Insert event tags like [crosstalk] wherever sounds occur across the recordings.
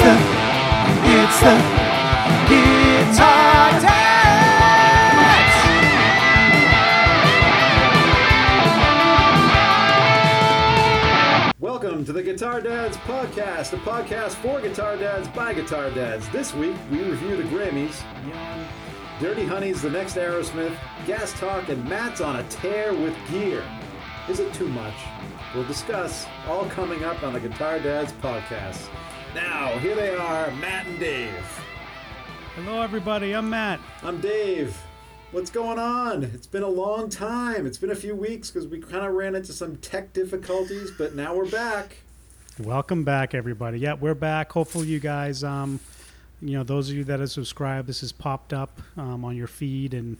the, it's the Guitar Dads. Welcome to the Guitar Dads Podcast, a podcast for guitar dads by guitar dads. This week we review the Grammys, Dirty Honey's The Next Aerosmith, Gas Talk, and Matt's on a tear with gear. Is it too much? We'll discuss, all coming up on the Guitar Dads Podcast. Now, here they are, Matt and Dave. Hello, everybody. I'm Matt. I'm Dave. What's going on? It's been a long time. It's been a few weeks because we kind of ran into some tech difficulties, but now we're back. Welcome back, everybody. Yeah, we're back. Hopefully, you guys, um, you know, those of you that have subscribed, this has popped up um, on your feed, and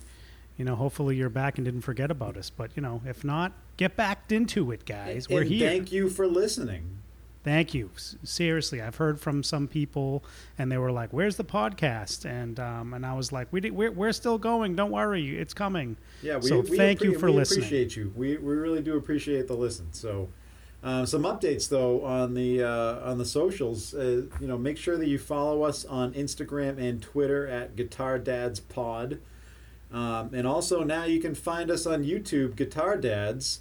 you know, hopefully, you're back and didn't forget about us. But you know, if not, get back into it, guys. We're and here. Thank you for listening. Thank you. S- Seriously, I've heard from some people, and they were like, "Where's the podcast?" And um, and I was like, "We did, we're we're still going. Don't worry, it's coming." Yeah, we, So we thank you for we listening. appreciate you. We, we really do appreciate the listen. So, um, some updates though on the uh, on the socials. Uh, you know, make sure that you follow us on Instagram and Twitter at Guitar Dads Pod, um, and also now you can find us on YouTube, Guitar Dads.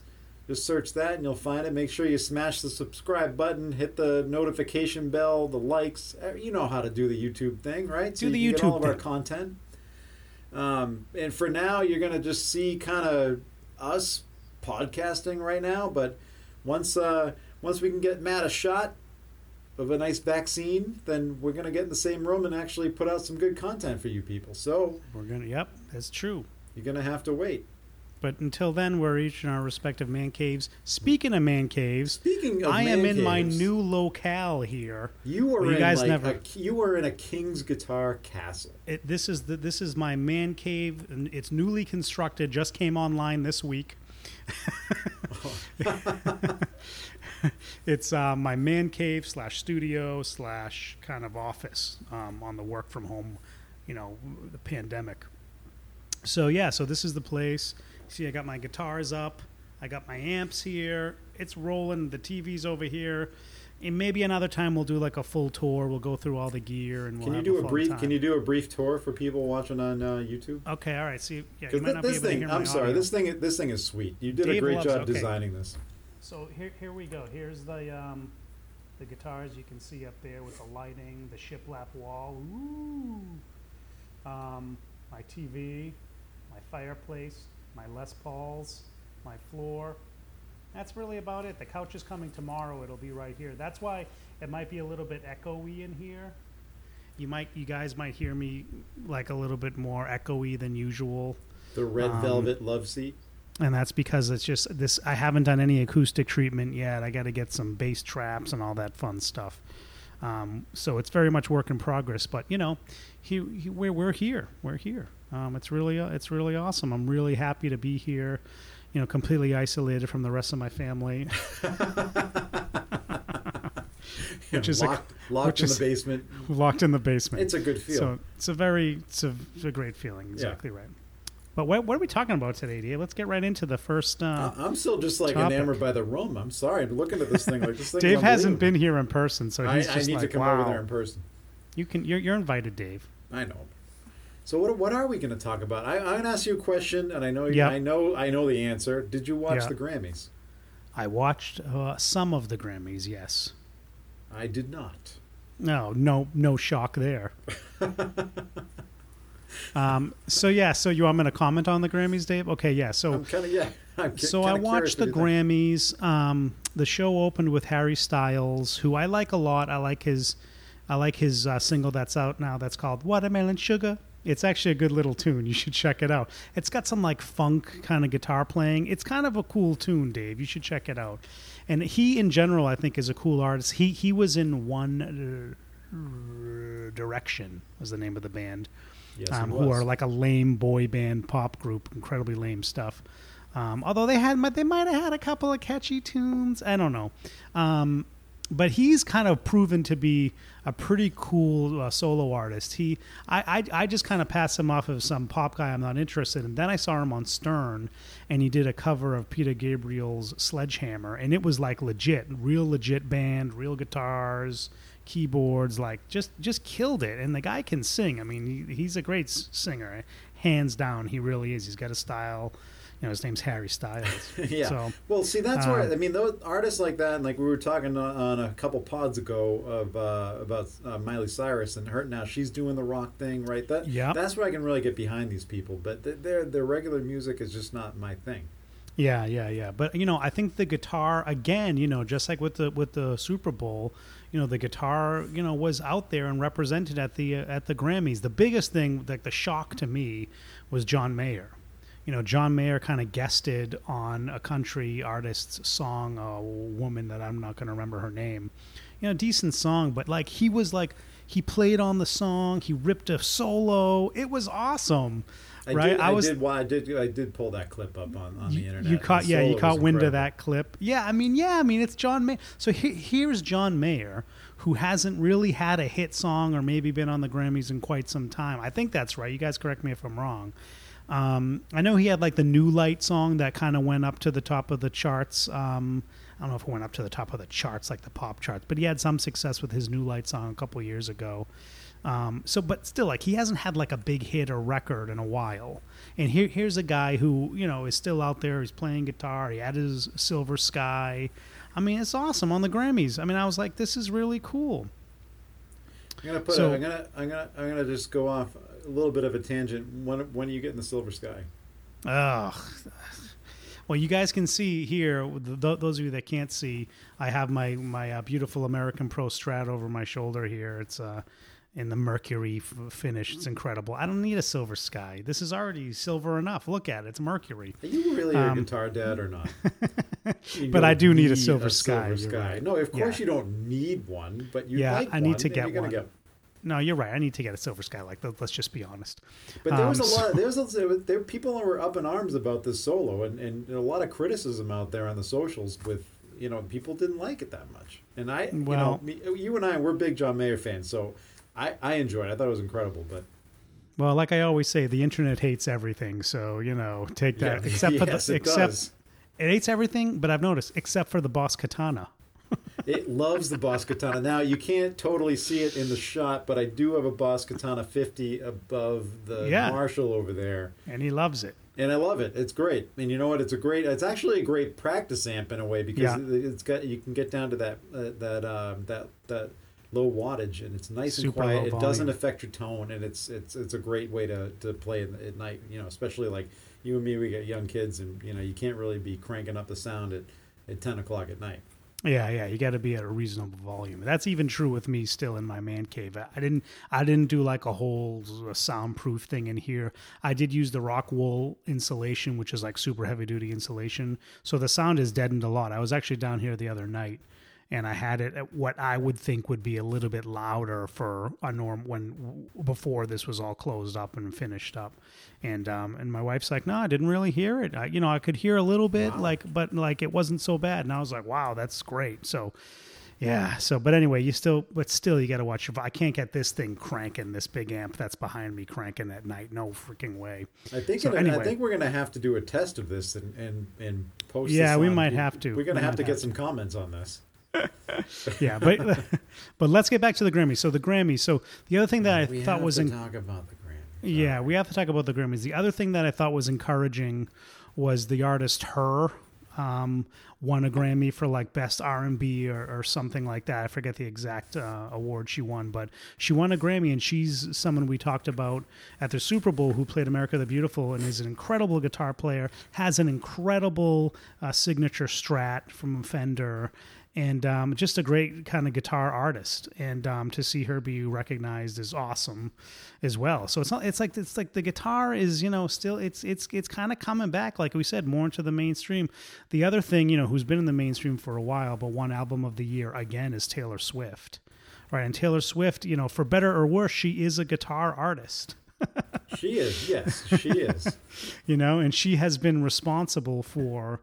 Just search that and you'll find it. Make sure you smash the subscribe button, hit the notification bell, the likes. Uh, You know how to do the YouTube thing, right? Do the you can get all YouTube of our content. Um, and for now, you're gonna just see kind of us podcasting right now. But once uh, once we can get Matt a shot of a nice vaccine, then we're gonna get in the same room and actually put out some good content for you people. So We're gonna. Yep, that's true. you're gonna have to wait. But until then, we're each in our respective man caves. Speaking of man caves, Speaking of, I am in my new locale here. You were you in guys like never- a, you were in a King's Guitar Castle. It, this is the, this is my man cave. and It's newly constructed. Just came online this week. [laughs] it's uh, my man cave slash studio slash kind of office um, on the work from home, you know, the pandemic. So yeah, so this is the place. See, I got my guitars up. I got my amps here. It's rolling. The TV's over here. And maybe another time we'll do like a full tour. We'll go through all the gear and we'll Can you have do a a brief? time. Can you do a brief tour for people watching on uh, YouTube? Okay, all right. See, yeah, you Because might not be this able to thing, hear I'm sorry, audio. this thing, this thing is sweet. You did a great loves- job okay. designing this. So here, here we go. Here's the um, the guitars you can see up there with the lighting, the shiplap wall. Ooh. Um, my TV, my fireplace, my Les Pauls, my floor. That's really about it. The couch is coming tomorrow. It'll be right here. That's why it might be a little bit echoey in here. You might, you guys might hear me like a little bit more echoey than usual. The red Um, velvet love seat. and that's because it's just this i haven't done any acoustic treatment yet i got to get some bass traps and all that fun stuff um, so it's very much work in progress but you know he, he, we're, we're here we're here um, it's really uh, it's really awesome i'm really happy to be here you know completely isolated from the rest of my family [laughs] [laughs] which is a- locked, locked which in is- the basement. locked in the basement It's a good feel. so it's a very it's a, it's a great feeling exactly right but what, what are we talking about today Dave? let's get right into the first uh, I- I'm still just like topic. enamored by the room. I'm sorry. I'm looking at this thing like this thing. Dave hasn't been here in person, so I, he's I just need like, to come wow. over there in person. You can. You're, you're invited, Dave. I know. So what what are we going to talk about? I, I'm going to ask you a question, and I know Yep. I know I know the answer. Did you watch Yeah. the Grammys? I watched uh, some of the Grammys. Yes. I did not. No, no, no shock there. [laughs] um. So yeah. So you want going to comment on the Grammys, Dave? Okay. Yeah. So I'm kind of yeah. [laughs] I'm so I watched the you. Grammys. Um, the show opened with Harry Styles, who I like a lot. I like his, I like his uh, single that's out now. That's called "Watermelon Sugar." It's actually a good little tune. You should check it out. It's got some like funk kind of guitar playing. It's kind of a cool tune, Dave. You should check it out. And he, in general, I think is a cool artist. He he was in One Direction was the name of the band Yes, um, who are like a lame boy band pop group, incredibly lame stuff. Um, although they had, they might have had a couple of catchy tunes. I don't know. Um, but he's kind of proven to be a pretty cool uh, solo artist. He, I, I, I just kind of pass him off as some pop guy I'm not interested in. Then I saw him on Stern, and he did a cover of Peter Gabriel's Sledgehammer, and it was like legit, real legit band, real guitars, keyboards, like just just killed it. And the guy can sing. I mean, he, he's a great singer, hands down. He really is. He's got a style. You know, his name's Harry Styles. [laughs] yeah. So well, see, that's where um, I mean, those artists like that, and like we were talking on, on a couple pods ago of uh, about uh, Miley Cyrus and her. Now she's doing the rock thing, right? That yeah. that's where I can really get behind these people. But th- their their regular music is just not my thing. Yeah, yeah, yeah. But you know, I think the guitar again, you know, just like with the with the Super Bowl, you know, the guitar, you know, was out there and represented at the uh, at the Grammys. The biggest thing, like the shock to me, was John Mayer. You know, John Mayer kind of guested on a country artist's song, a woman that I'm not going to remember her name. You know, decent song, but like he was like he played on the song, he ripped a solo. It was awesome. I right? Did, I, was did. Why I did. I did pull that clip up on, on the internet. you caught yeah you caught wind of that clip yeah i mean yeah i mean it's john mayer so he, here's john mayer who hasn't really had a hit song or maybe been on the grammys in quite some time i think that's right you guys correct me if i'm wrong um, i know he had like the new light song that kind of went up to the top of the charts um, i don't know if it went up to the top of the charts like the pop charts but he had some success with his new light song a couple years ago um, so, but still, like he hasn't had like a big hit or record in a while. And here, here's a guy who you know is still out there. He's playing guitar. He had his Silver Sky. I mean, it's awesome on the Grammys. I mean, I was like, this is really cool. I'm gonna put. So- a, I'm gonna. I'm gonna. I'm gonna just go off a little bit of a tangent. When when are you getting the Silver Sky? Oh, Well, you guys can see here. th- Those of you that can't see, I have my my uh, beautiful American Pro Strat over my shoulder here. It's uh, in the Mercury f- finish. It's incredible. I don't need a silver sky. This is already silver enough. Look at it. It's Mercury. Are you really a Um, guitar dad or not? [laughs] But I do need a silver sky, Silver sky. right. No, of course Yeah. you don't need one, but you Yeah, like I need one, to get you're one. Get, No, you're right. I need to get a silver sky. Like, let- let's just be honest. but there was Um, a lot. There was a, there people who were up in arms about this solo, and, and a lot of criticism out there on the socials with you know people didn't like it that much. And I, you Well- know, me, you and I, we're big John Mayer fans, so I I enjoyed. it. I thought it was incredible, but Well, like I always say, the internet hates everything. So you know, take that. yeah, [laughs] except for the it except does. it hates everything. But I've noticed, except for the boss katana. It loves the Boss Katana. Now you can't totally see it in the shot, but I do have a Boss Katana 50 above the Yeah. Marshall over there, and he loves it. and I love it. It's great, and you know what? It's a great. It's actually a great practice amp in a way because Yeah. it- it's got you can get down to that uh, that um, that that low wattage, and it's nice Super and quiet. It doesn't affect your tone, and it's it's it's a great way to to play at, at night. You know, especially like you and me, we got young kids, and you know you can't really be cranking up the sound at at 10 o'clock at night. Yeah, yeah, you got to be at a reasonable volume. That's even true with me still in my man cave. I didn't, I didn't do like a whole soundproof thing in here. I did use the rock wool insulation, which is like super heavy duty insulation, so the sound is deadened a lot. I was actually down here the other night, and I had it at what I would think would be a little bit louder for a norm when before this was all closed up and finished up. And um, and my wife's like, no, I didn't really hear it. I, you know, I could hear a little bit, Wow. like, but like it wasn't so bad. And I was like, wow, that's great. So. Yeah. So, but anyway, you still, but still, you got to watch your. I can't get this thing cranking, this big amp that's behind me cranking at night. No freaking way. I think So in a- I anyway. think we're gonna have to do a test of this and and, and post. Yeah, we might have to. We're gonna We have to get have some comments on this. [laughs] Yeah, but [laughs] but let's get back to the Grammys. So the Grammys. So the other thing that I we thought have was to in, talk about the Grammy. Yeah, we have to talk about the Grammys. The other thing that I thought was encouraging was the artist Her um, won a Grammy for like best R and B or, or something like that. I forget the exact uh, award she won, but she won a Grammy, and she's someone we talked about at the Super Bowl who played America the Beautiful and is an incredible guitar player. Has an incredible uh, signature Strat from Fender. And um, just a great kind of guitar artist, and um, to see her be recognized is awesome, as well. So it's not. It's like it's like the guitar is you know still it's it's it's kind of coming back, like we said, more into the mainstream. The other thing you know who's been in the mainstream for a while, but one album of the year again is Taylor Swift, right? And Taylor Swift, you know, for better or worse, she is a guitar artist. She is, yes, she is. [laughs] you know, and she has been responsible for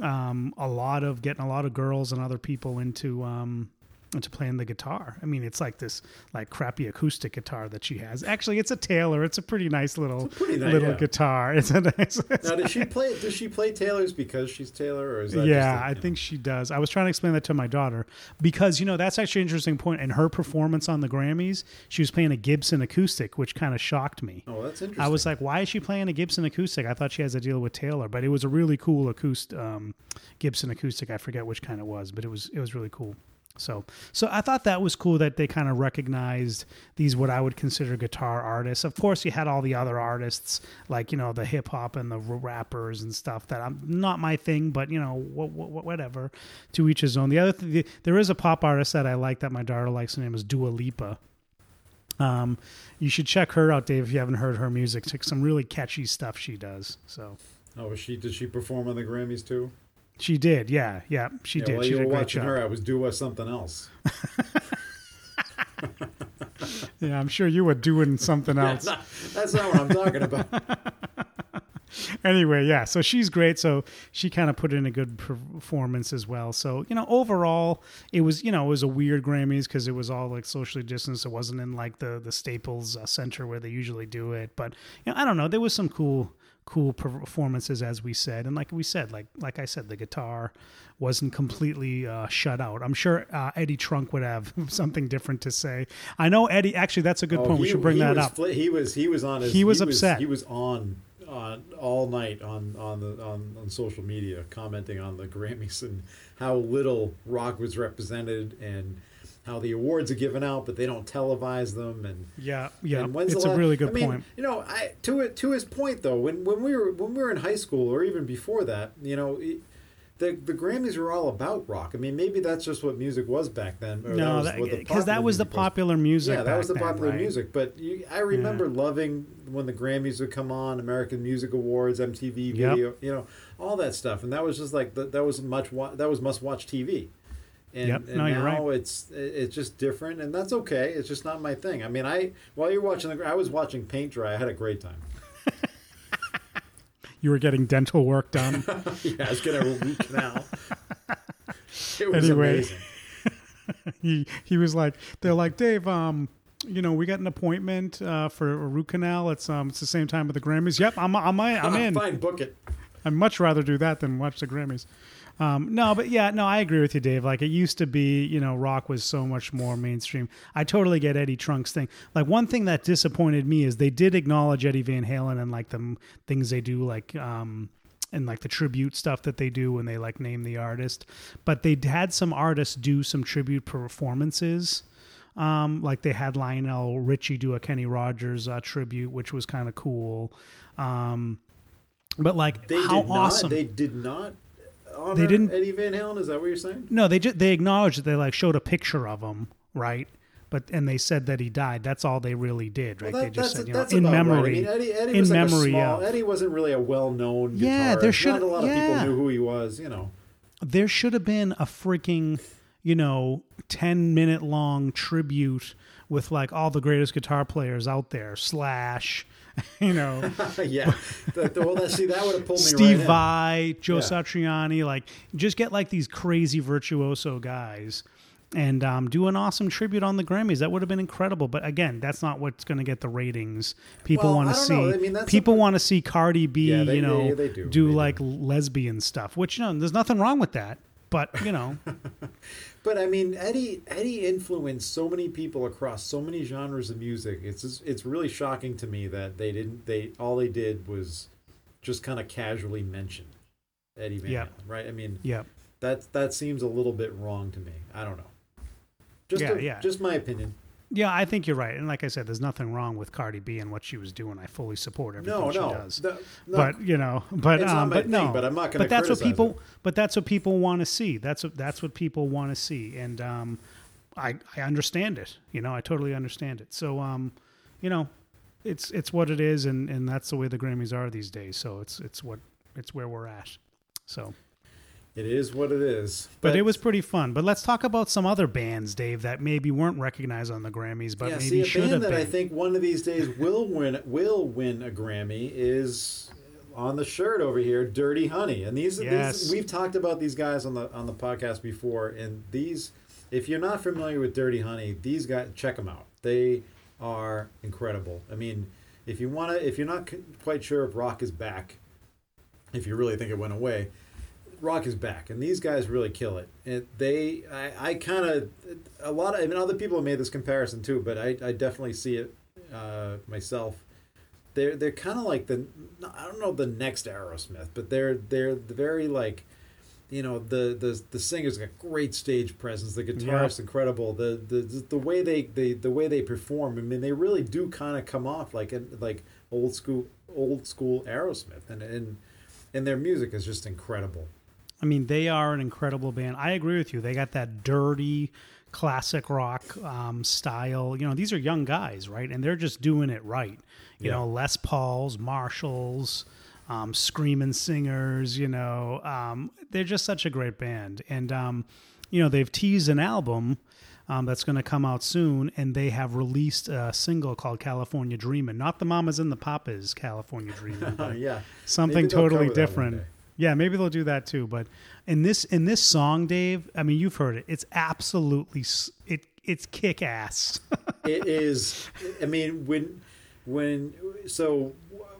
um, a lot of getting a lot of girls and other people into um, into playing the guitar. I mean, it's like this like crappy acoustic guitar that she has. Actually, it's a Taylor. It's a pretty nice little pretty nice- little yeah. guitar. [laughs] It's a nice. Now, does she play? Does she play Taylor's because she's Taylor, or is that? yeah, a- I know? think she does. I was trying to explain that to my daughter because you know that's actually an interesting point. In her performance on the Grammys, she was playing a Gibson acoustic, which kind of shocked me. Oh, that's interesting. I was like, why is she playing a Gibson acoustic? I thought she has a deal with Taylor, but it was a really cool acoustic um, Gibson acoustic. I forget which kind it was, but it was it was really cool. So so I thought that was cool that they kind of recognized these what I would consider guitar artists. Of course, you had all the other artists like you know the hip hop and the rappers and stuff that I'm not my thing, but you know wh- wh- whatever. To each his own. The other th- there is a pop artist that I like that my daughter likes. Her name is Dua Lipa. Um, you should check her out, Dave, if you haven't heard her music. It's some really catchy stuff she does. So Oh, she? Did she perform on the Grammys too? She did, yeah, yeah, she yeah, did. While she you did were watching her, I was doing something else. [laughs] Yeah, I'm sure you were doing something else. That's not, that's not what I'm talking about. [laughs] anyway, yeah, so she's great. So she kind of put in a good performance as well. So you know, overall, it was you know it was a weird Grammys because it was all like socially distanced. It wasn't in like the the Staples uh, Center where they usually do it. But you know, I don't know. There was some cool cool performances as we said. And like we said like like i said the guitar wasn't completely uh, shut out. I'm sure uh, eddie trunk would have [laughs] something different to say. I know eddie actually that's a good Oh, point. We should bring that up. fl- he was he was on his He was upset. he was on on all night on on the on, on social media commenting on the Grammys and how little rock was represented and how the awards are given out but they don't televise them and yeah yeah and it's a really good I mean, point You know, I to it to his point though, when when we were when we were in high school or even before that, you know, it, the the Grammys were all about rock. I mean, maybe that's just what music was back then. or no was what the because that popular was the popular music Yeah, that was the then, popular right? music. But you, I remember loving when the Grammys would come on, American Music Awards, MTV Yep. Video, you know, all that stuff, and that was just like that. That was much. wa- That was must watch TV. And, Yep. and No, you're now right. it's it's just different, and that's okay. It's just not my thing. I mean, I while you're watching the, I was watching paint dry. I had a great time. [laughs] you were getting dental work done [laughs] yeah, I was getting a root canal. [laughs] It was Anyway. amazing. he he was like they're like dave um you know we got an appointment uh, for a root canal it's um it's the same time with the grammys yep i'm i'm, I'm in Fine, book it. I'd much rather do that than watch the Grammys. Um, no, but yeah, no, I agree with you, Dave. Like it used to be, you know, rock was so much more mainstream. I totally get Eddie Trunk's thing. Like one thing that disappointed me is they did acknowledge Eddie Van Halen and like the things they do, like um, and like the tribute stuff that they do when they like name the artist. But they had some artists do some tribute performances. Um, like they had Lionel Richie do a Kenny Rogers uh, tribute, which was kind of cool. Um, but like They how did not. awesome! They did not. Honor They didn't- Eddie Van Halen. Is that what you're saying? No, they just they acknowledged that they like showed a picture of him, right? But and they said that he died. That's all they really did, right? Well, they just said, you know, in memory. Right. I mean, Eddie, Eddie in like memory a small. of. Eddie wasn't really a well-known. Yeah, guitarist. there should- not a lot of yeah. people knew who he was. You know. there should have been a freaking, you know, ten minute long tribute with like all the greatest guitar players out there. Slash, [laughs] you know, [laughs] yeah. The, the, well, that, see, that would have pulled me Steve right in. Vai, Joe Yeah. Satriani, like just get like these crazy virtuoso guys and um, do an awesome tribute on the Grammys. That would have been incredible. But again, that's not what's going to get the ratings. People Well, want to see. I mean, people want to see Cardi B. Yeah, they- you know, they- they do. They like do. lesbian stuff. Which you know, there's nothing wrong with that. But you know, [laughs] But I mean, Eddie Eddie influenced so many people across so many genres of music. It's just, it's really shocking to me that they didn't. They all they did was just kind of casually mention Eddie Van Yep. Halen, right? I mean, yeah. that that seems a little bit wrong to me. I don't know. Just Yeah, a- yeah. just my opinion. Yeah, I think you're right. And like I said, there's nothing wrong with Cardi B and what she was doing. I fully support everything No, she no, does. The- no, but you know, but um, but thing, no, but I'm not gonna But that's what people. it. But that's what people want to see. That's what that's what people want to see, and um, I I understand it. You know, I totally understand it. So um, you know, it's it's what it is, and and that's the way the Grammys are these days. So it's it's what it's where we're at. So, it is what it is. but, it was pretty fun. But let's talk about some other bands, Dave, that maybe weren't recognized on the Grammys, but yeah. maybe See, a should band have that been. I think one of these days will win will win a Grammy is on the shirt over here, Dirty Honey. And these, Yes. these we've talked about these guys on the on the podcast before, and these if you're not familiar with Dirty Honey, these guys check them out. They are incredible. I mean, if you want to, if you're not quite sure if rock is back, if you really think it went away, rock is back, and these guys really kill it. And they, I, I kind of, a lot of, I mean, other people have made this comparison too, but I, I definitely see it uh, myself. They're they're kind of like the, I don't know the next Aerosmith, but they're they're very like you know the the the singer's got great stage presence the guitarist's Yeah. incredible the, the the way they, they the way they perform i mean they really do kind of come off like like old school old school aerosmith and and and their music is just incredible I mean, they are an incredible band. I agree with you. They got that dirty classic rock um, style. You know, these are young guys, right? And they're just doing it right. You Yeah. know, Les Pauls, Marshalls, um, screaming singers. You know, um, they're just such a great band. And um, you know, they've teased an album. Um, that's going to come out soon, and they have released a single called "California Dreamin'." Not the Mamas and the Papas "California Dreamin'," [laughs] but yeah something totally different. Yeah, maybe they'll do that too. But in this in this song, Dave, I mean, you've heard it. It's absolutely it. It's kick ass. [laughs] it is i mean when when so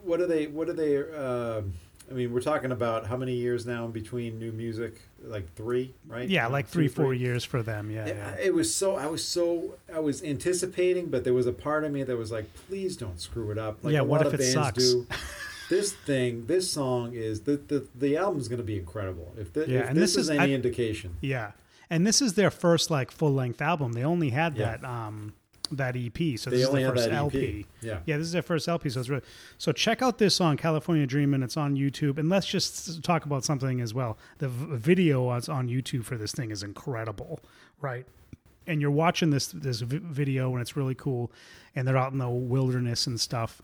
what are they what are they uh, i mean we're talking about how many years now in between new music like three right yeah, like Two, three, four years for them. Yeah, It, yeah. it was so I was so I was anticipating, but there was a part of me that was like, please don't screw it up. Like Yeah, what if it sucks? [laughs] this thing, this song is the the, the album's going to be incredible. If, the, Yeah, if and this, this is, is- any I- indication, Yeah. And this is their first like full length album. They only had Yeah. that um that EP. So They this is their first. LP. Yeah. Yeah, this is their first LP. So it's really so check out this song California Dreamin'. It's on YouTube. And let's just talk about something as well. The v- video on YouTube for this thing is incredible, right? And you're watching this this vi- video and it's really cool. And they're out in the wilderness and stuff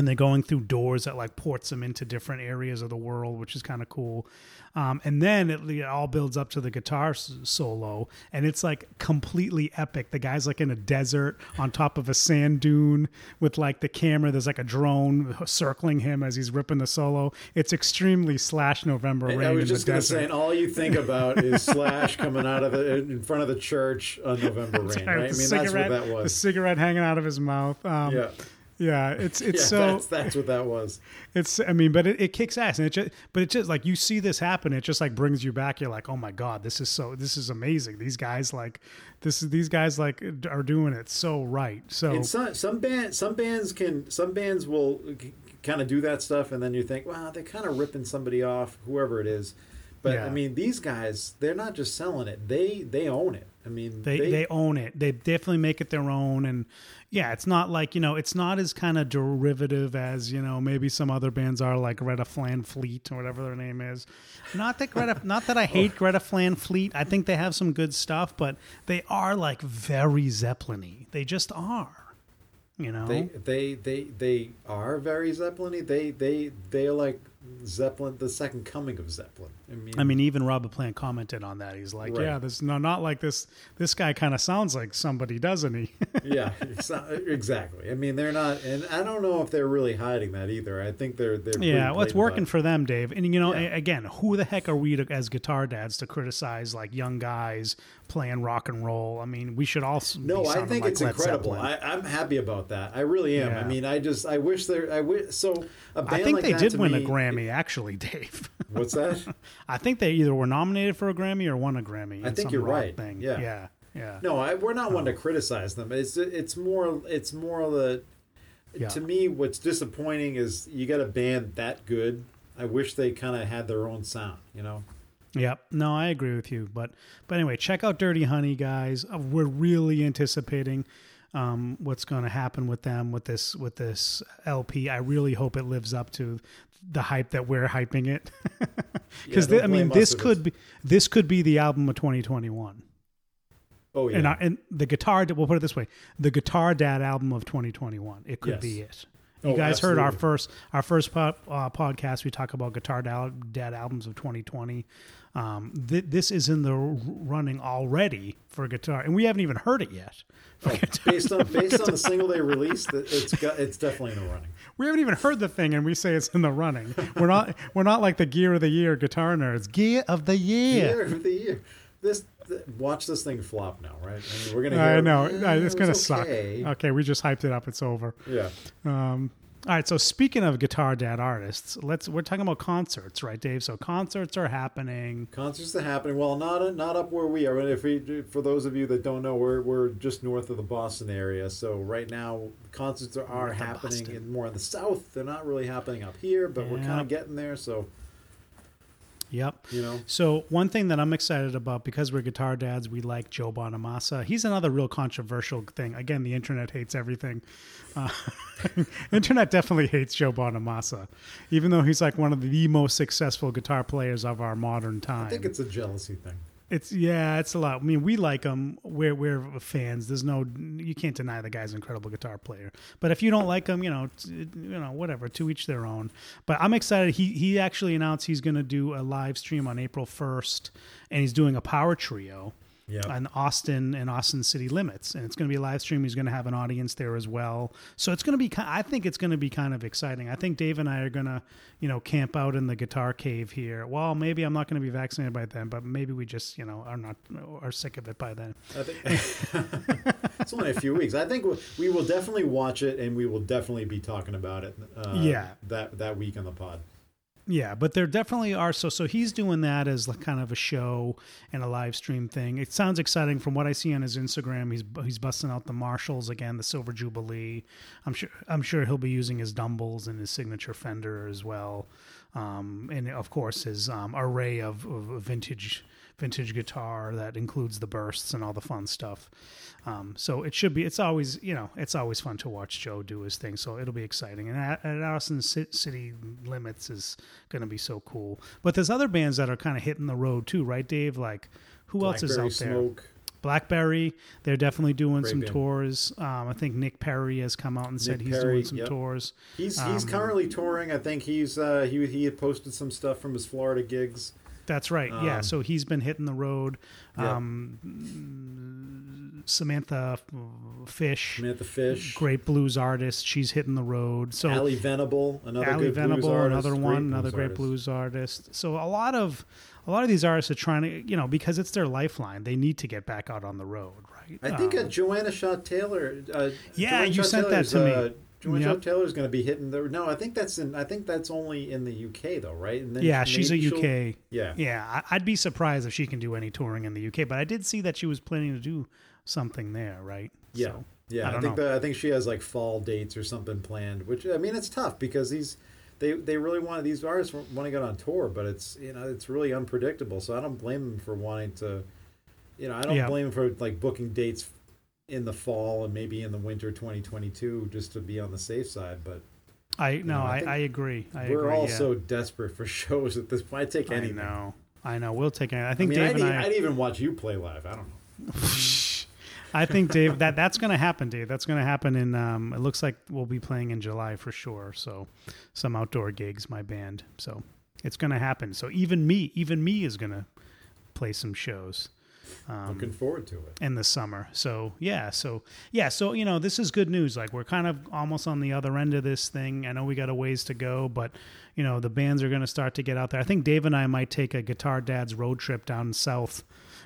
and they're going through doors that like ports them into different areas of the world, which is kind of cool. Um, and then it, it all builds up to the guitar s- solo, and it's like completely epic. The guy's like in a desert on top of a sand dune with like the camera. There's like a drone circling him as he's ripping the solo. It's extremely slash November rain I was in just the going to desert. say, and all you think about is Slash coming out of the in front of the church on November [laughs] rain, Right, right? I mean, that's what cigarette- that The cigarette hanging out of his mouth. Um, Yeah, yeah, it's it's yeah, so that's, that's what that was. It's, I mean, but it, it kicks ass, and it just, but it just like you see this happen, it just like brings you back. You're like, oh my god, this is so, this is amazing. These guys like, this is these guys like are doing it so right. So And some some band some bands can some bands will kind of do that stuff, and then you think, wow, they're kind of ripping somebody off, whoever it is. But Yeah. I mean, these guys, they're not just selling it; they they own it. I mean, they, they own it. They definitely make it their own, and yeah, it's not like you know, it's not as kind of derivative as you know maybe some other bands are like Greta Flan Fleet or whatever their name is. Not that Greta, [laughs] not that I hate Greta Flan Fleet. I think they have some good stuff, but they are like very Zeppelin-y. They just are. You know, they they they they are very Zeppelin-y. They they they are like Zeppelin, the second coming of Zeppelin. I mean, I mean, even Robert Plant commented on that. He's like, Right. "Yeah, this no, not like this. This guy kind of sounds like somebody, doesn't he?" [laughs] yeah, ex- exactly. I mean, they're not, and I don't know if they're really hiding that either. I think they're they're yeah, well, it's working about for them, Dave. And you know, Yeah. again, who the heck are we to, as guitar dads to criticize like young guys playing rock and roll? I mean, we should all. No, I think it's incredible. I, I'm happy about that. I really am. Yeah. I mean, I just I wish there. I wish so. A band I think like they that did to win a me- Grammy, actually, [laughs] Dave. What's that? I think they either were nominated for a Grammy or won a Grammy. I think you're right. Thing. Yeah. yeah, yeah. No, I, we're not one to criticize them. It's it's more it's more the. Yeah. To me, what's disappointing is you got a band that good. I wish they kind of had their own sound. You know. Yep. No, I agree with you. But but anyway, check out Dirty Honey, guys. Uh, We're really anticipating um, what's going to happen with them with this with this LP. I really hope it lives up to the hype that we're hyping it. [laughs] Because don't I mean, this could be this could be the album of 2021. Oh yeah. And I, and the guitar. We'll put it this way: the Guitar Dad album of 2021. It could Yes. be it. You Oh, guys heard our first our first po- uh, podcast. We talk about Guitar Dad, Dad albums of 2020. Um, th- this is in the r- running already for guitar, and we haven't even heard it yet. Guitar. based on [laughs] based on the single they released, it- it's got, it's definitely in the running. We haven't even heard the thing, and we say it's in the running. We're not we're not like the Gear of the Year guitar nerds. Gear of the Year. Year of the year. This th- watch this thing flop now, right? I mean, we're gonna. I hear, know "Eh, it's it gonna was suck. okay." Okay, we just hyped it up. It's over. Yeah. Um, all right. So speaking of guitar dad artists, let's we're talking about concerts, right, Dave? So concerts are happening. Concerts are happening. Well, not not up where we are. If we, for those of you that don't know, we're we're just north of the Boston area. So right now, concerts are, are North happening more in the south. They're not really happening up here, but we're kind of getting there. So Yep. you know, So one thing that I'm excited about because we're guitar dads, we like Joe Bonamassa. He's another real controversial thing. Again, the internet hates everything. Uh, [laughs] internet definitely hates Joe Bonamassa, even though he's like one of the most successful guitar players of our modern time. I think it's a jealousy thing. It's yeah, it's a lot. I mean, we like him. We're we're fans. There's no you can't deny the guy's an incredible guitar player. But if you don't like him, you know, t- you know, whatever. To each their own. But I'm excited. He he actually announced he's going to do a live stream on April 1st, and he's doing a power trio Yeah. on Austin and Austin City Limits, and it's going to be a live stream. He's going to have an audience there as well, so it's going to be. I think it's going to be kind of exciting. I think Dave and I are going to, you know, camp out in the guitar cave here. Well, maybe I'm not going to be vaccinated by then, but maybe we just, you know, are not are sick of it by then. I think [laughs] it's only a few weeks. I think we- we will definitely watch it, and we will definitely be talking about it. Uh, Yeah. that that week on the pod. Yeah, but there definitely are. So, so he's doing that as like kind of a show and a live stream thing. It sounds exciting from what I see on his Instagram. He's he's busting out the Marshalls again, the Silver Jubilee. I'm sure I'm sure he'll be using his Dumbles and his signature Fender as well, um, and of course his um, array of, of vintage vintage guitar that includes the bursts and all the fun stuff. Um, so it should be. It's always you know it's always fun to watch Joe do his thing. So it'll be exciting. And at, at Austin City Limits is going to be so cool. But there's other bands that are kind of hitting the road too, right, Dave? Like who else is out there? Smoke. Blackberry. They're definitely doing Great some band. tours. Um, I think Nick Perri has come out and said he's Perri, doing some yep. tours. He's he's Um, currently touring. I think he's uh, he he had posted some stuff from his Florida gigs. That's right. yeah. Um, So he's been hitting the road. Yeah. Um, Samantha Fish, Samantha Fish, great blues artist. She's hitting the road. So Ally Venable, another Ally good blues artist, another one, another great blues artist. So a lot of a lot of these artists are trying to, you know, because it's their lifeline. They need to get back out on the road, right? I think uh, Um, Joanna Shaw Taylor. Uh, Yeah, Joanna you Shaw sent that Taylor's, to me. Uh, Joanna Yep. Taylor's going to be hitting the. No, I think that's in. I think that's only in the UK though, right? And then yeah, she's a UK. Yeah. Yeah, I'd be surprised if she can do any touring in the UK, but I did see that she was planning to do something there, right? Yeah, So, yeah. I I, think that I think she has like fall dates or something planned. Which I mean, it's tough because these they they really want these artists want to get on tour, but it's you know it's really unpredictable. So I don't blame them for wanting to. You know, I don't Yeah. blame them for like booking dates in the fall and maybe in the winter 2022 just to be on the safe side. But I no, know, I I, I agree. I we're agree, all yeah. so desperate for [laughs] shows at this point. I take I anything. know. I know. We'll take it. I I think mean, Dave I'd, and I. I'd even watch you play live. I don't know. [laughs] I think Dave that that's going to happen, Dave. That's going to happen in. Um, it looks like we'll be playing in July for sure. So, some outdoor gigs, my band. So it's going to happen. So even me, even me is going to play some shows. Um, Looking forward to it. in the summer. So yeah, so yeah, so you know, this is good news. Like we're kind of almost on the other end of this thing. I know we got a ways to go, but you know, the bands are going to start to get out there. I think Dave and I might take a Guitar Dad's road trip down south,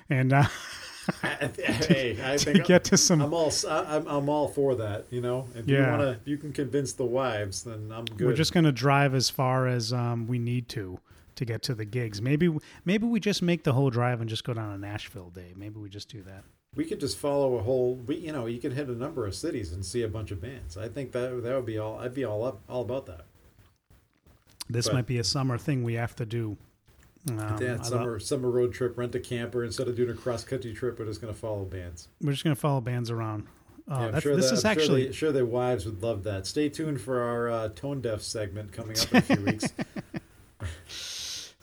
and uh, [laughs] [laughs] hey, I think to get to some. I'm all I'm, I'm all for that. You know, if you want to, if you can convince the wives, then I'm good. We're just going to drive as far as um, we need to to get to the gigs. Maybe maybe we just make the whole drive and just go down to Nashville Dave. Maybe we just do that. we could just follow a whole. We you know you could hit a number of cities and see a bunch of bands. I think that that would be all. I'd be all up all about that. This But- might be a summer thing we have to do. Um, yeah, summer summer road trip, rent a camper instead of doing a cross country trip. We're just going to follow bands. we're just going to follow bands around. Uh, Yeah, sure this that, is I'm sure actually they- sure their wives would love that. Stay tuned for our uh, tone deaf segment coming up in a few [laughs] weeks.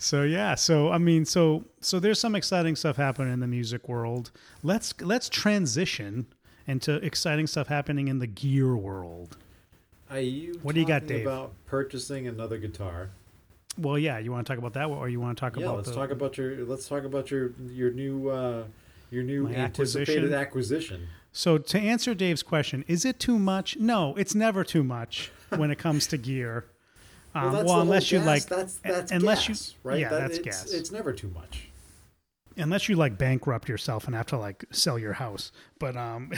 So yeah, so I mean, so so there's some exciting stuff happening in the music world. Let's let's transition into exciting stuff happening in the gear world. Are you What do you got, Dave? About purchasing another guitar. Well, yeah, you want to talk about that, or you want to talk yeah, about let's the, talk about your let's talk about your your new uh, your new anticipated acquisition? acquisition. So to answer Dave's question, is it too much? No, it's never too much when it comes to gear. Um, that's well, unless you gas. like, that's that's unless gas, you right? yeah, That- that's it's, gas. It's never too much. unless you like bankrupt yourself and have to like sell your house. But um,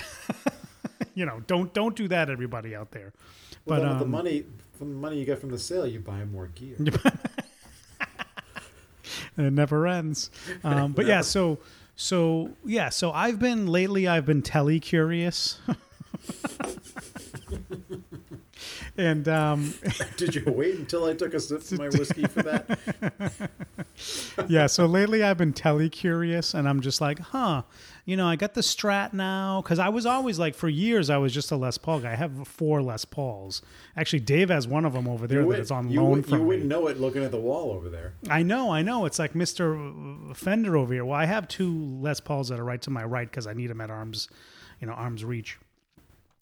[laughs] you know, don't don't do that, everybody out there. Well, but with the um, money from the money you get from the sale, you buy more gear. [laughs] And it never ends. Um, but [laughs] yeah, so so yeah, so I've been lately. I've been telly curious. And um, [laughs] Did you wait until I took a sip of my whiskey for that? [laughs] yeah, so lately I've been telly curious, and I'm just like, huh, you know, I got the Strat now because I was always like, for years I was just a Les Paul guy. I have four Les Pauls. Actually, Dave has one of them over there You, that would, is on you, loan would, you from wouldn't me. know it looking at the wall over there. I know, I know. It's like Mr. Fender over here. Well, I have two Les Pauls that are right to my right because I need them at arms, you know, arms reach.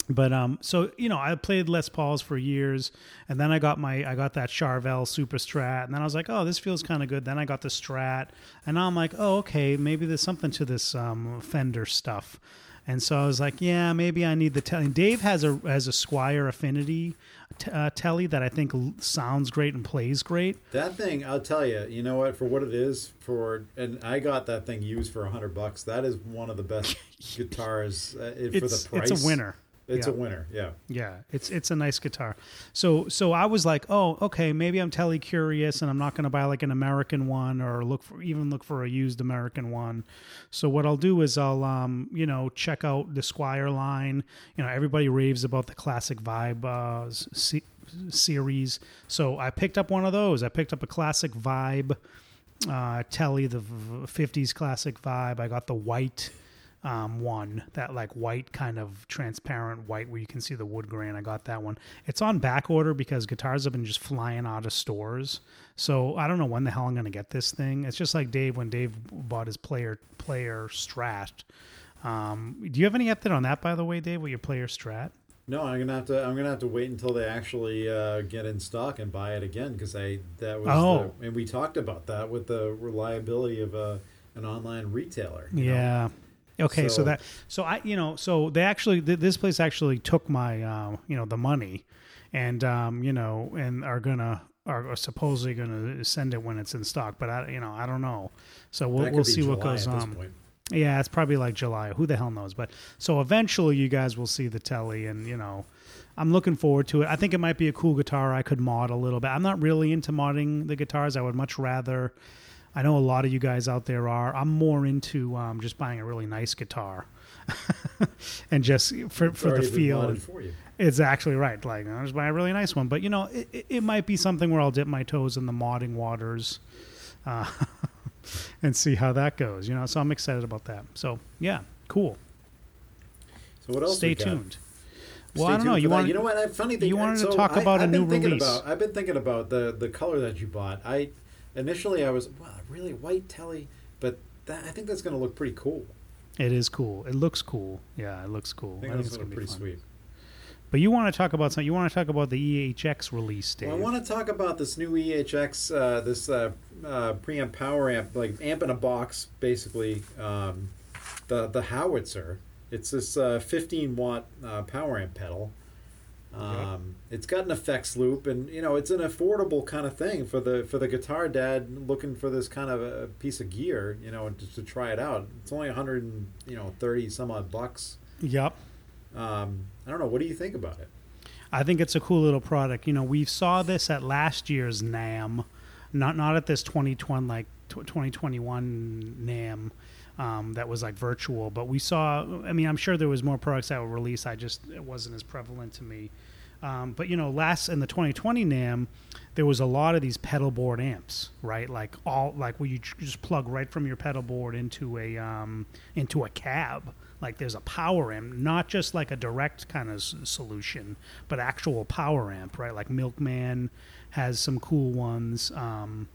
But um, so you know, I played Les Pauls for years, and then I got my I got that Charvel Super Strat, and then I was like, oh, this feels kind of good. Then I got the Strat, and now I'm like, oh, okay, maybe there's something to this um, Fender stuff. And so I was like, yeah, maybe I need the telly. Dave has a has a Squier Affinity t- uh, telly that I think l- sounds great and plays great. That thing, I'll tell you, you know what? For what it is, for and I got that thing used for a hundred bucks. That is one of the best [laughs] guitars uh, for the price. it's a winner. It's Yeah. a winner. Yeah. Yeah, it's it's a nice guitar. So so I was like, oh, okay, maybe I'm telly curious, and I'm not going to buy like an American one or look for even look for a used American one. So what I'll do is I'll um you know check out the Squier line. You know everybody raves about the classic vibe uh, se- series. So I picked up one of those. I picked up a classic vibe uh, telly, the v- 50s classic vibe. I got the white um, one, that like white kind of transparent white where you can see the wood grain. I got that one. It's on back order because guitars have been just flying out of stores. So I don't know when the hell I'm going to get this thing. It's just like Dave when Dave bought his player player Strat. Um, do you have any update on that, by the way, Dave, with your player Strat? No, I'm gonna have to. I'm gonna have to wait until they actually uh, get in stock and buy it again because I that was. Oh. the, and we talked about that with the reliability of a an online retailer. you know? Okay, so, So- that so I you know so they actually th- this place actually took my uh, you know the money, and um, you know and are gonna are supposedly gonna send it when it's in stock, but I you know I don't know. So we'll we'll see what goes on. point. Yeah, it's probably like July. Who the hell knows? But so eventually, you guys will see the telly, and you know, I'm looking forward to it. I think it might be a cool guitar. I could mod a little bit. I'm not really into modding the guitars. I would much rather. I know a lot of you guys out there are. I'm more into um, just buying a really nice guitar, [laughs] and just for It's for the feel. and- for you. it's actually right. Like I just buy a really nice one, but you know, it, it- might be something where I'll dip my toes in the modding waters, uh, [laughs] and see how that goes. You know, so I'm excited about that. So yeah, cool. So what else? Stay tuned. Well, Stay I don't know. You want You know what? I- Funny thing. you wanted to talk I- about a I've been new release. About, I've been thinking about the the color that you bought. I initially I was wow, really white telly, but that, I think that's going to look pretty cool. It is cool. It looks cool. Yeah, it looks cool. I think I think it's going gonna be pretty fun. sweet. But you want to talk about something? You want to talk about the EHX release, Dave? Well, I want to talk about this new EHX, uh, this uh, uh, preamp power amp, like amp in a box, basically. Um, the the howitzer. It's this uh, 15 watt uh, power amp pedal. Um, It's got an effects loop, and you know it's an affordable kind of thing for the for the guitar dad looking for this kind of a piece of gear, you know, just to try it out. It's only 100 and you know 30 some odd bucks. Yep. Um, I don't know. What do you think about it? I think it's a cool little product. You know, we saw this at last year's NAMM, not not at this 2020 like 2021 NAMM um, that was like virtual, but we saw. I mean, I'm sure there was more products that were released. I just it wasn't as prevalent to me. Um, but you know, last in the 2020 NAMM, there was a lot of these pedal board amps, right? Like all like where you just plug right from your pedal board into a um, into a cab. Like there's a power amp, not just like a direct kind of solution, but actual power amp, right? Like Milkman has some cool ones. Um,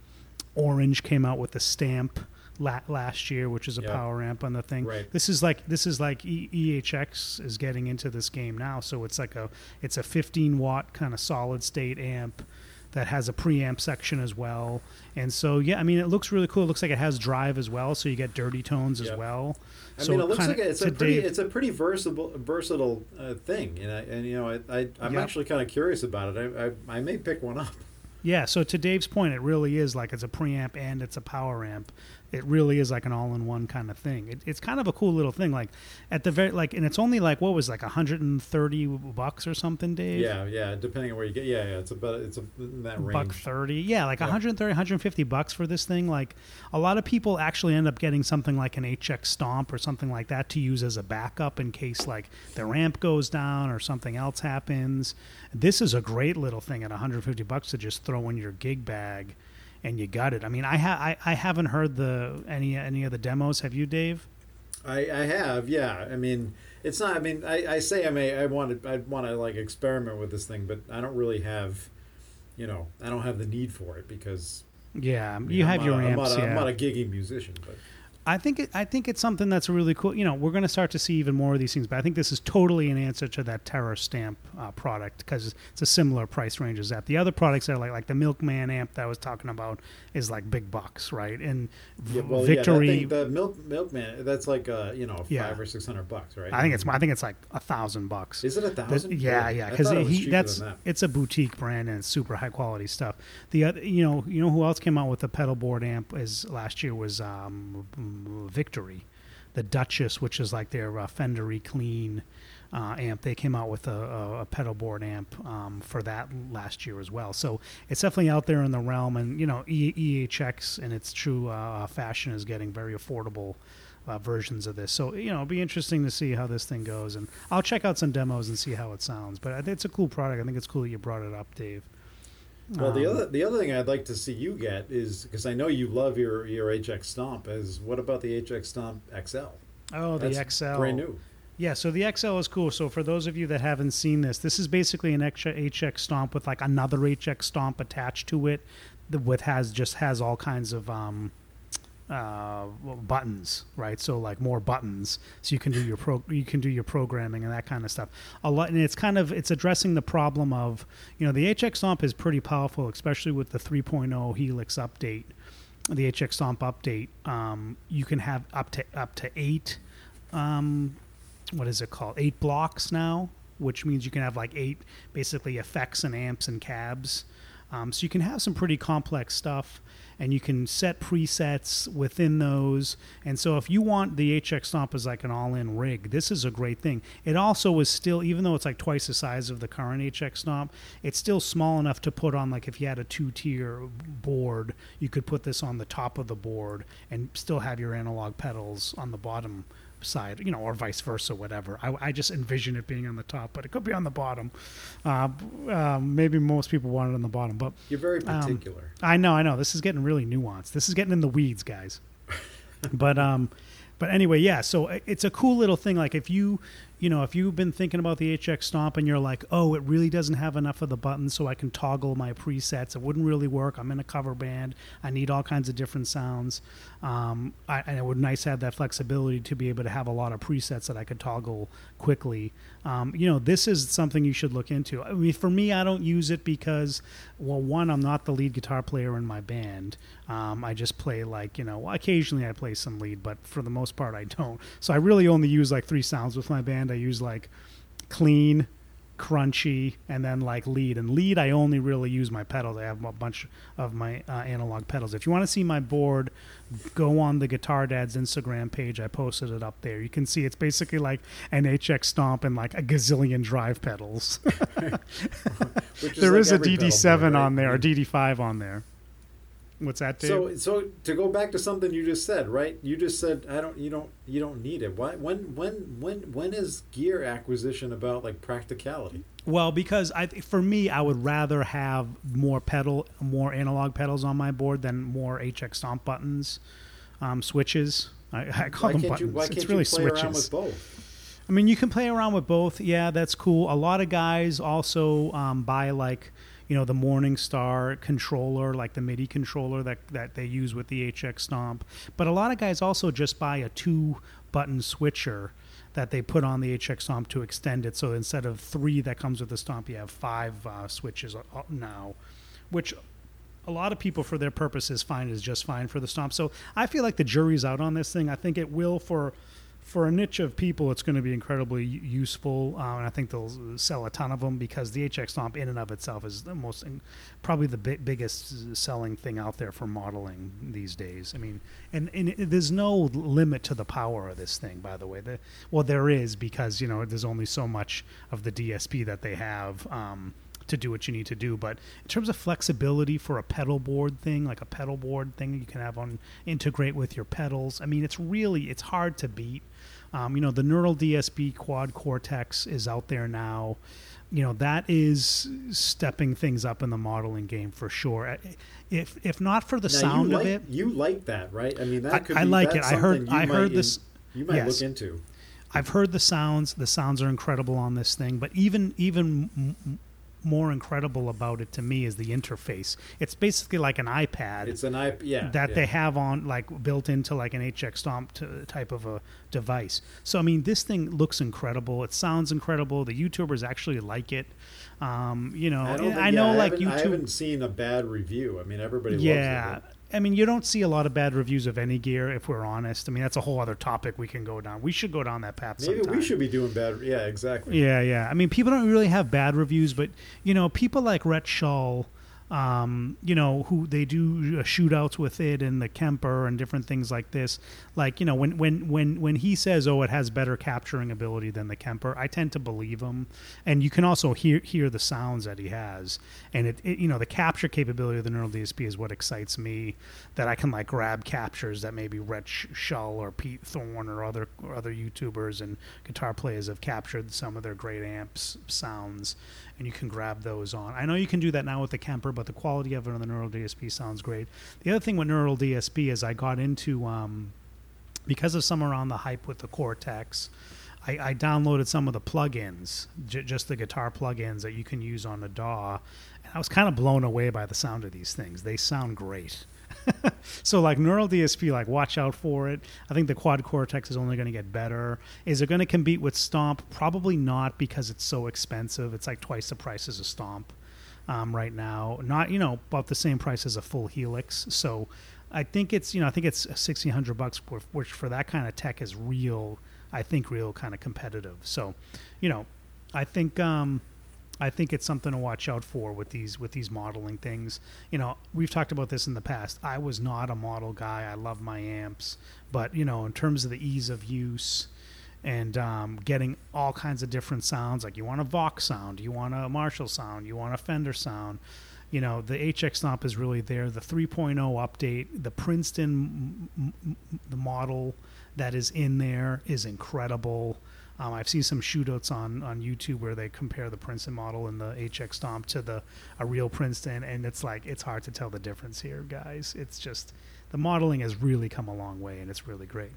Orange came out with a stamp la- last year, which is a Yeah. power amp on the thing. Right. This is like this is like e- EHX is getting into this game now, so it's like a it's a 15 watt kind of solid state amp that has a preamp section as well. And so yeah, I mean it looks really cool. It looks like it has drive as well, so you get dirty tones as Yep. well. I so mean, it looks kinda- like it's to a pretty, Dave- it's a pretty versatile, versatile uh, thing, and I, and you know, I, I I'm Yep. actually kind of curious about it. I, I, I may pick one up. Yeah, so to Dave's point, it really is like it's a preamp and it's a power amp. It really is like an all-in-one kind of thing. It, it's kind of a cool little thing. Like at the very like, and it's only like what was like 130 bucks or something, Dave? Yeah, yeah. Depending on where you get, yeah, yeah. It's about it's a, in that range. buck 30 yeah like Yeah. 130 150 bucks for this thing like a lot of people actually end up getting something like an hx stomp or something like that to use as a backup in case like the ramp goes down or something else happens this is a great little thing at 150 bucks to just throw in your gig bag and you got it i mean i ha- I, I haven't heard the any any of the demos have you dave I, I have, yeah. I mean, it's not. I mean, I, I say I may. I want to. I want to like experiment with this thing, but I don't really have. You know, I don't have the need for it because yeah mean, you I'm have not your a- I'm amps not yeah. I'm not a giggy musician, but I think it, I think it's something that's really cool. You know, we're going to start to see even more of these things, but I think this is totally an answer to that Terror Stamp uh, product because it's a similar price range as that. The other products are like like the Milkman amp that I was talking about is like big bucks, right? And yeah, well, Victory, Yeah, thing, the milk milkman. That's like uh, you know, five Yeah. or six hundred bucks, right? I think it's I think it's like a thousand bucks. Is it a thousand? Yeah, yeah, because that's that. it's a boutique brand and it's super high quality stuff. The other, you know, you know who else came out with a pedal board amp is last year was um, Victory, the Duchess, which is like their uh, Fendery clean uh, amp. They came out with a, a, a pedal board amp um, for that last year as well. So it's definitely out there in the realm, and you know, e- EHX in its true uh, fashion is getting very affordable uh, versions of this. So you know, it'll be interesting to see how this thing goes, and I'll check out some demos and see how it sounds. But it's a cool product. I think it's cool that you brought it up, Dave. Well, the Um, other the other thing I'd like to see you get is because I know you love your your HX Stomp. Is what about the HX Stomp XL? oh the That's XL brand new. Yeah, so the XL is cool. So for those of you that haven't seen this, this is basically an extra HX stomp with like another HX stomp attached to it, that with has just has all kinds of um, uh, buttons, right? So like more buttons, so you can do your pro you can do your programming and that kind of stuff. A lot, and it's kind of it's addressing the problem of you know the HX stomp is pretty powerful, especially with the 3.0 Helix update, the HX stomp update. Um, you can have up to up to eight um, what is it called? Eight blocks now, which means you can have like eight basically effects and amps and cabs. Um, so you can have some pretty complex stuff, and you can set presets within those. And so if you want the HX Stomp as like an all-in rig, this is a great thing. It also is still, even though it's like twice the size of the current HX Stomp, it's still small enough to put on like if you had a two-tier board, you could put this on the top of the board and still have your analog pedals on the bottom side, you know, or vice versa, whatever. I, I just envision it being on the top, but it could be on the bottom. Uh, um, maybe most people want it on the bottom, but You're very Um, particular. I know, I know. This is getting really nuanced. This is getting in the weeds, guys. [laughs] but um, but anyway, yeah. So it's a cool little thing. Like if you, you know, if you've been thinking about the HX Stomp and you're like, oh, it really doesn't have enough of the buttons, so I can toggle my presets. It wouldn't really work. I'm in a cover band. I need all kinds of different sounds. Um, I, and it would nice to have that flexibility to be able to have a lot of presets that I could toggle quickly. Um, you know, this is something you should look into. I mean, for me, I don't use it because, well, one, I'm not the lead guitar player in my band. Um, I just play like, you know, occasionally I play some lead, but for the most part, I don't. So I really only use like three sounds with my band. I use like clean, crunchy, and then like lead. And lead, I only really use my pedals. I have a bunch of my uh, analog pedals. If you want to see my board, go on the Guitar Dad's Instagram page. I posted it up there. You can see it's basically like an HX stomp and like a gazillion drive pedals. [laughs] [laughs] There like is a DD7 board, right? on there, or DD5 on there. What's that, Dave? So, so to go back to something you just said, right? You just said I don't, you don't, you don't need it. Why? When, when, when, when is gear acquisition about like practicality? Well, because I, for me, I would rather have more pedal, more analog pedals on my board than more HX stomp buttons, um, switches. I, I call Why them buttons. you? Why can't it's you really play switches. around with both? I mean, you can play around with both. Yeah, that's cool. A lot of guys also um, buy like you know the Morningstar controller, like the MIDI controller that that they use with the HX Stomp. But a lot of guys also just buy a two button switcher that they put on the HX Stomp to extend it. So instead of three that comes with the Stomp, you have five uh, switches uh, now, which a lot of people for their purposes find is just fine for the stomp. So I feel like the jury's out on this thing. I think it will for for a niche of people, it's going to be incredibly useful, uh, and I think they'll sell a ton of them because the HX Stomp in and of itself is the most, probably the bi- biggest selling thing out there for modeling these days. I mean, and, and it, there's no limit to the power of this thing, by the way. The, well, there is because you know there's only so much of the DSP that they have. Um, to do what you need to do. But in terms of flexibility for a pedal board thing, like a pedal board thing you can have on integrate with your pedals, I mean, it's really it's hard to beat. Um, you know, the Neural DSP Quad Cortex is out there now. You know, that is stepping things up in the modeling game for sure. If if not for the Now, sound like, of it, You like that, right? I mean, that I- could I be, like it. I heard- I heard in- this- you might yes. look into. I've heard the sounds. The sounds are incredible on this thing, but even even more incredible about it to me is the interface. It's basically like an iPad It's an IP, yeah. that yeah. they have on like built into like an HX Stomp t- type of a device. So I mean, this thing looks incredible. It sounds incredible. The YouTubers actually like it. Um, you know, I, think, I yeah, know I like haven't, I YouTube. haven't seen a bad review. I mean, everybody Yeah. loves it. I mean, you don't see a lot of bad reviews of any gear, if we're honest. I mean, that's a whole other topic we can go down. We should go down that path Maybe sometime. we should be doing bad. Yeah, exactly. Yeah, yeah. I mean, people don't really have bad reviews, but you know, people like Rhett Shull, um, you know, who they do uh, shootouts with it and the Kemper and different things like this. Like, you know, when when when when he says, "Oh, it has better capturing ability than the Kemper," I tend to believe him. And you can also hear hear the sounds that he has, and it, it you know, the capture capability of the Neural DSP is what excites me. That I can like grab captures that maybe Rhett Sh- Shull or Pete Thorne or other or other YouTubers and guitar players have captured some of their great amps sounds, and you can grab those on. I know you can do that now with the Kemper, but the quality of it on the Neural DSP sounds great. The other thing with Neural DSP is I got into um, because of some around the hype with the Cortex. I, I downloaded some of the plugins, j- just the guitar plugins that you can use on the DAW, and I was kind of blown away by the sound of these things. They sound great. [laughs] so like neural dsp like watch out for it. I think the quad cortex is only going to get better. Is it going to compete with stomp? Probably not because it's so expensive. It's like twice the price as a stomp um, right now. Not you know about the same price as a full helix. So i think it's you know i think it's 1600 bucks which for that kind of tech is real i think real kind of competitive. So you know i think um I think it's something to watch out for with these with these modeling things. You know, we've talked about this in the past. I was not a model guy. I love my amps, but you know, in terms of the ease of use and um, getting all kinds of different sounds, like you want a Vox sound, you want a Marshall sound, you want a Fender sound. You know, the HX Stomp is really there. The 3.0 update, the Princeton m- m- the model that is in there is incredible. Um, I've seen some shootouts on, on YouTube where they compare the Princeton model and the HX Stomp to the a real Princeton, and it's like it's hard to tell the difference here, guys. It's just the modeling has really come a long way, and it's really great.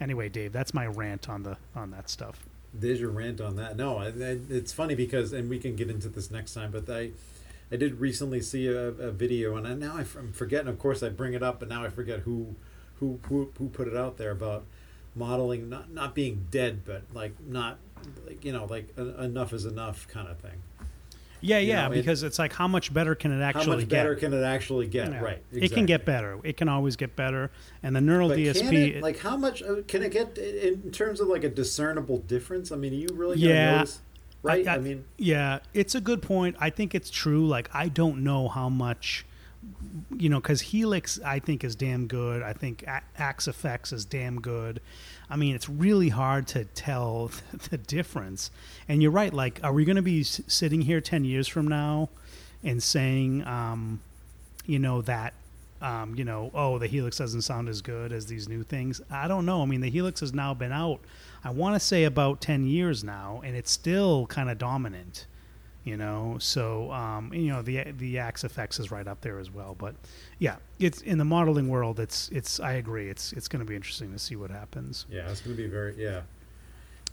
Anyway, Dave, that's my rant on the on that stuff. There's your rant on that. No, I, I, it's funny because, and we can get into this next time, but I, I did recently see a, a video, and I, now I, am forgetting. Of course, I bring it up, but now I forget who, who, who, who put it out there about modeling not not being dead, but like not, like you know, like en- enough is enough kind of thing. Yeah, You yeah, know, it- because it's like how much better can it actually get How much get? better can it actually get? Yeah. Right. It can get better. It can always get better. And the neural But DSP, can it, like how much uh, can it get in terms of like a discernible difference? I mean, are you really Yeah. notice? Right. I, I- mean, Yeah, it's a good point. I think it's true. Like, I don't know how much, you know, because Helix, I think, is damn good. I think Axe-Fx is damn good. I mean, it's really hard to tell [laughs] the difference. And you're right. Like, are we going to be sitting here 10 years from now and saying, um, you know, that. Um, you know, oh, the Helix doesn't sound as good as these new things. I don't know. I mean, the Helix has now been out, I want to say about 10 years now, and it's still kind of dominant you know so um, you know the the Axe-Fx is right up there as well but yeah it's in the modeling world it's it's i agree it's it's going to be interesting to see what happens yeah, it's going to be very yeah.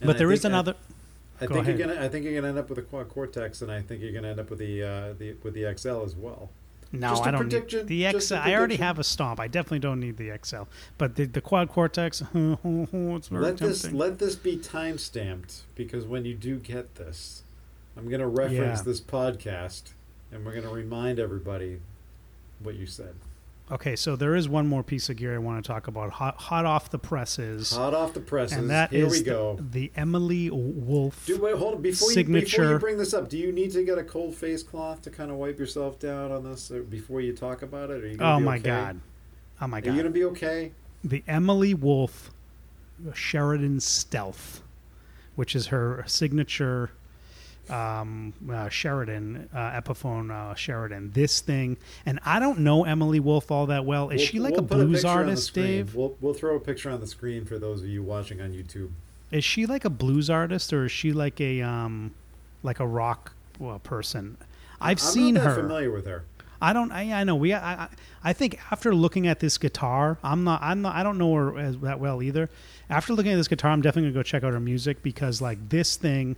And but I there is think- I- another I think ahead. you're gonna. I think you're gonna end up with a quad cortex, and I think you're gonna end up with the uh, the with the XL as well. no just a i don't prediction, need the just xl a i already have a stomp i definitely don't need the xl but the, the quad cortex [laughs] it's very let this let this be time stamped because when you do get this, I'm gonna reference Yeah. this podcast, and we're gonna remind everybody what you said. Okay, so there is one more piece of gear I want to talk about. Hot, hot off the presses, Hot off the presses. and that Here is we the, go. the Emily Wolfe. Do wait, hold on. Before you, before signature- you bring this up, do you need to get a cold face cloth to kind of wipe yourself down on this uh, before you talk about it? Are you oh my okay? god! Oh my god! Are you gonna be okay? The Emily Wolfe Sheridan Stealth, which is her signature um, uh, Sheridan uh, Epiphone uh, Sheridan. This thing, and I don't know Emily Wolfe all that well. Is We'll- she like we'll a blues the artist. Dave? We'll we'll throw a picture on the screen for those of you watching on YouTube. Is she like a blues artist, or is she like a um, like a rock well, person? I've I'm seen her. familiar with her. I don't. I, I know. We. I, I. I think after looking at this guitar, I'm not. I'm not. I don't know her as that well either. After looking at this guitar, I'm definitely gonna go check out her music because like this thing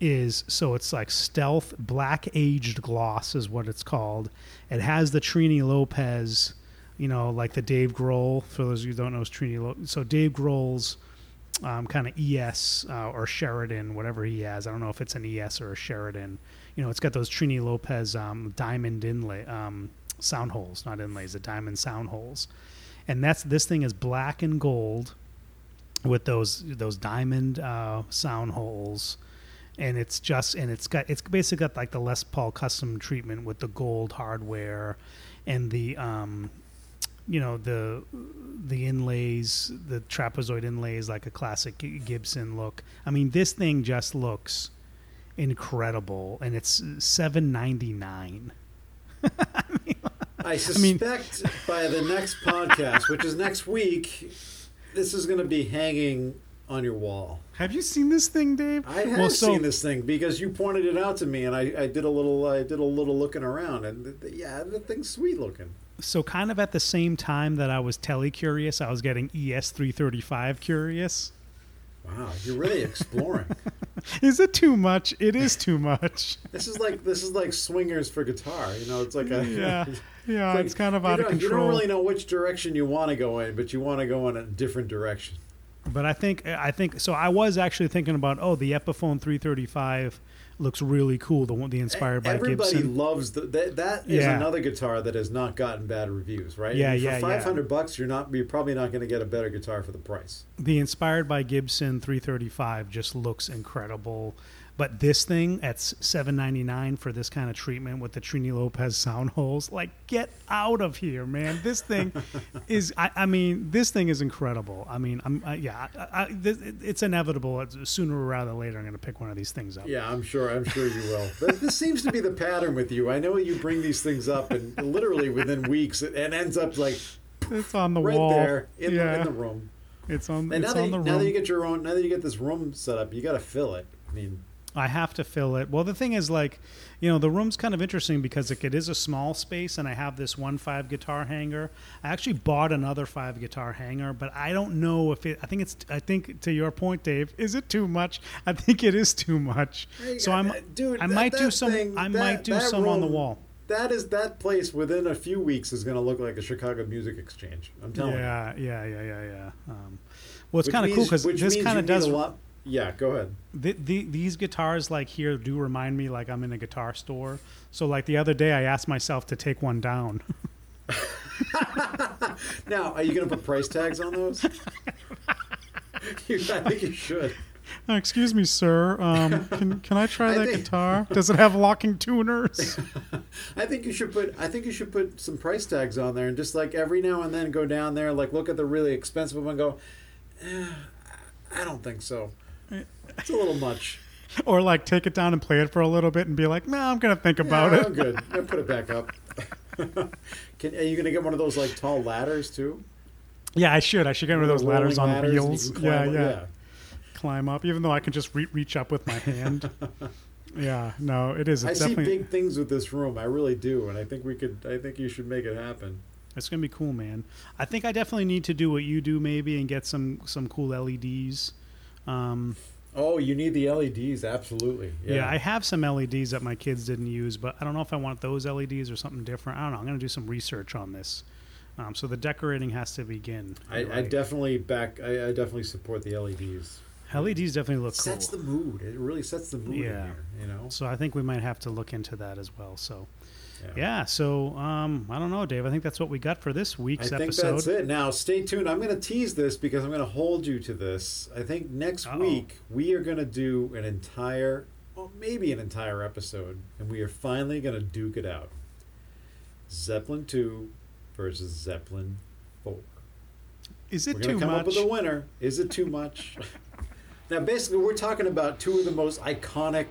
is so it's like stealth black aged gloss is what it's called. It has the Trini Lopez, you know, like the Dave Grohl. For those of you who don't know, is Trini. Lo- so Dave Grohl's um, kind of ES uh, or Sheridan, whatever he has. I don't know if it's an ES or a Sheridan. You know, it's got those Trini Lopez um, diamond inlay um, sound holes, not inlays, the diamond sound holes, and that's this thing is black and gold with those those diamond uh, sound holes. And it's just, and it's got, it's basically got like the Les Paul custom treatment with the gold hardware, and the, um, you know, the the inlays, the trapezoid inlays, like a classic Gibson look. I mean, this thing just looks incredible, and it's seven ninety nine. [laughs] I mean- suspect by the next podcast, which is next week, this is going to be hanging on your wall. Have you seen this thing, Dave? I have Well, so- seen this thing because you pointed it out to me, and I, I did a little I did a little looking around, and th- th- yeah, the thing's sweet looking. So, kind of at the same time that I was tele curious, I was getting ES three thirty five curious. Wow, you're really exploring. [laughs] Is it too much? It is too much. [laughs] this is like this is like swingers for guitar. You know, it's like a Yeah, [laughs] yeah, like, it's kind of out of don't- You don't really know which direction you want to go in, but you want to go in a different direction. But I think I think so. I was actually thinking about oh, the Epiphone 335 looks really cool. The one, the inspired by Everybody Gibson. Everybody loves the, that. That is Yeah. another guitar that has not gotten bad reviews, right? Yeah, And yeah, For yeah. five hundred bucks, you're not. You're probably not going to get a better guitar for the price. The inspired by Gibson 335 just looks incredible. But this thing at 7.99 for this kind of treatment with the Trini Lopez sound holes, like get out of here, man! This thing [laughs] is, I, I mean, this thing is incredible. I mean, I'm, uh, yeah, I, I, this, it's inevitable. Sooner or rather later, I'm going to pick one of these things up. Yeah, I'm sure. I'm sure you will. But this seems to be the pattern with you. I know you bring these things up, and literally within weeks, it, it ends up like It's on the right wall. there in, yeah, the, in the room. it's on. And it's now that, on you, the now that you get your own, now that you get this room set up, you got to fill it. I mean, I have to fill it. Well, the thing is, like, you know, the room's kind of interesting because like, it is a small space, and I have this one five guitar hanger. I actually bought another five guitar hanger, but I don't know if it. I think it's. I think to your point, Dave, is it too much? I think it is too much. So I'm. dude, I that- might do that some. thing- I that- might do some on the wall. That is that place within a few weeks is going to look like a Chicago Music Exchange. I'm telling you. Yeah, yeah, yeah, yeah, yeah. Um, well, it's kind of cool because this kind of does. a lot. Yeah, go ahead. the, the, these guitars like here do remind me like I'm in a guitar store. So like the other day, I asked myself to take one down. [laughs] Now, are you going to put price tags on those? [laughs] You- I think you should. Uh, Excuse me, sir. Um, can can I try [laughs] I that think- guitar? Does it have locking tuners? I think you should put. I think you should put some price tags on there, and just like every now and then go down there, like look at the really expensive one, and go. Eh, I don't think so. It's a little much. [laughs] or like take it down and play it for a little bit and be like, no, I'm gonna think about Yeah, it. I'm good. [laughs] I put it back up. [laughs] Can, are you going to get one of those like tall ladders too? Yeah, I should. I should get one of those ladders on ladders wheels. Yeah, yeah, up- Climb up, even though I can just re- reach up with my hand. yeah, no, it is. I It's see big things with this room. I really do, and I think we could. I think you should make it happen. It's gonna be cool, man. I think I definitely need to do what you do, maybe, and get some some cool LEDs. Um, Oh, you need the LEDs, absolutely. Yeah. I have some LEDs that my kids didn't use, but I don't know if I want those LEDs or something different. I don't know. I'm going to do some research on this. Um, so the decorating has to begin. I, I definitely back. I, I definitely support the LEDs. LEDs definitely look cool. sets the mood. It really sets the mood Yeah. in here. You know. so I think we might have to look into that as well. So yeah, so um, I don't know, Dave. I think that's what we got for this I week's think episode. that's it. Now, stay tuned. I'm going to tease this because I'm going to hold you to this. I think next Uh-oh. week we are going to do an entire, well, maybe an entire episode, and we are finally going to duke it out. Zeppelin 2 versus Zeppelin 4. Is it We're going too to come much? up with a winner. Is it too much? [laughs] now, basically, we're talking about two of the most iconic,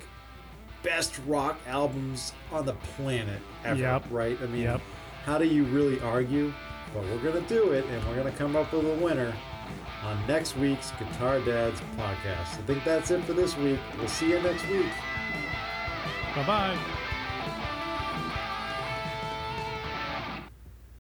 best rock albums on the planet ever, Yep. right? I mean, Yep. how do you really argue? But we're going to do it, and we're going to come up with a winner on next week's Guitar Dads podcast. I think that's it for this week. We'll see you next week. Bye bye.